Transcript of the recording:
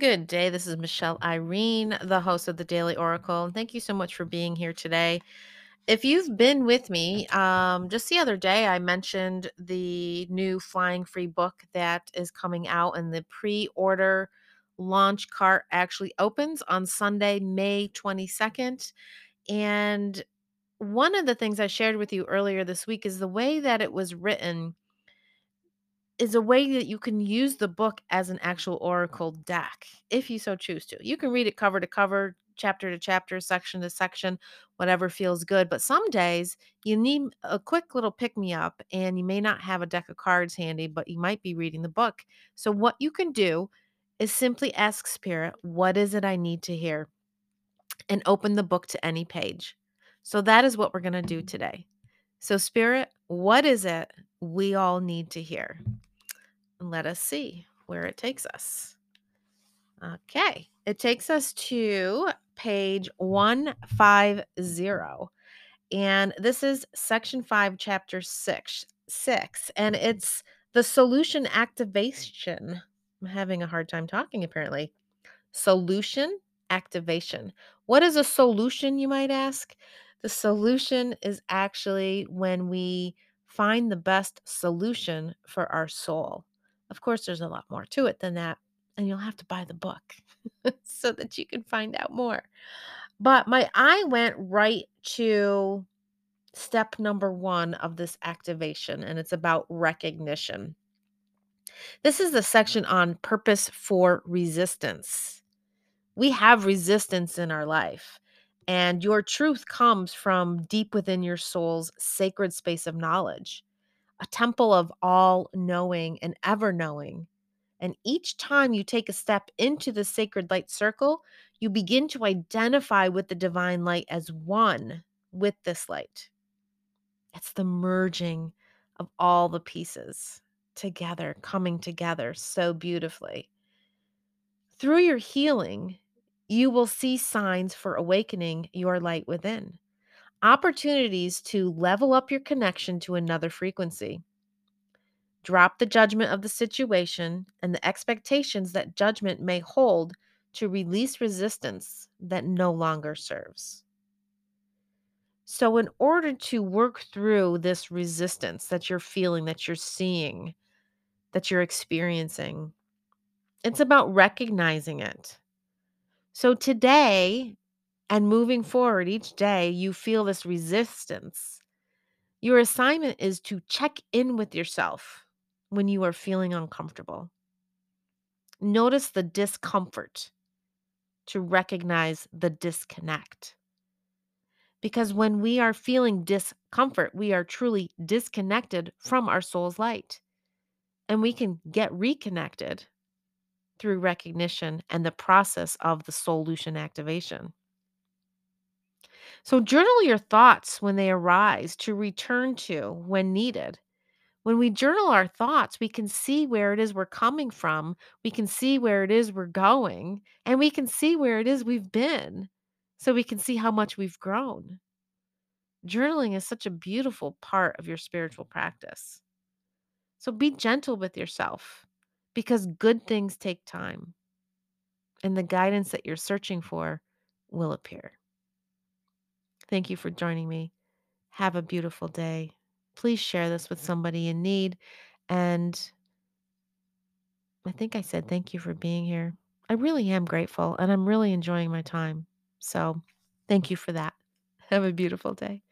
Good day. This is Michelle Irene, the host of the Daily Oracle. And thank you so much for being here today. If you've been with me, um, just the other day, I mentioned the new Flying Free book that is coming out, and the pre order launch cart actually opens on Sunday, May 22nd. And one of the things I shared with you earlier this week is the way that it was written is a way that you can use the book as an actual mm-hmm. oracle deck if you so choose to. You can read it cover to cover, chapter to chapter, section to section, whatever feels good. But some days you need a quick little pick me up, and you may not have a deck of cards handy, but you might be reading the book. So, what you can do is simply ask Spirit, What is it I need to hear? and open the book to any page. So, that is what we're going to do mm-hmm. today. So, Spirit, what is it we all need to hear? And let us see where it takes us. Okay, it takes us to page 150. And this is section 5, chapter 6. 6 and it's the soulution activation. I'm having a hard time talking apparently. Soulution activation. What is a soulution, you might ask? The soulution is actually when we find the best solution for our soul. Of course, there's a lot more to it than that, and you'll have to buy the book so that you can find out more. But my eye went right to step number one of this activation, and it's about recognition. This is the mm-hmm. section on purpose for resistance. We have resistance in our life, and your truth comes from deep within your soul's sacred space of knowledge, a temple of all knowing and ever knowing. And each time you take a step into the sacred light circle, you begin to identify with the divine light as one with this light. It's the merging of all the pieces together, coming together so beautifully. Through your healing, you will see signs for awakening your light within, opportunities to level up your connection to another frequency. Drop the judgment of the situation and the expectations that judgment may hold to release resistance that no longer serves. So, in order to work through this resistance that you're feeling, that you're seeing, that you're experiencing, it's about recognizing it. So, today and moving forward each day, you feel this resistance. Your assignment is to check in with yourself when you are feeling uncomfortable. Notice the discomfort to recognize the disconnect. Because when we are feeling discomfort, we are truly disconnected from our soul's light. And we can get reconnected through recognition and the process of the soulution activation. So, journal your thoughts when they arise to return to when needed. When we journal our thoughts, we can see where it is we're coming from, we can see where it is we're going, and we can see where it is we've been so we can see how much we've grown. Journaling is such a beautiful part of your spiritual practice. So be gentle with yourself because good things take time, and the guidance that you're searching for will appear. Thank you for joining me. Have a beautiful day. Please share this with somebody in need. And I think I said thank you for being here. I really am grateful and I'm really enjoying my time. So thank you for that. Have a beautiful day.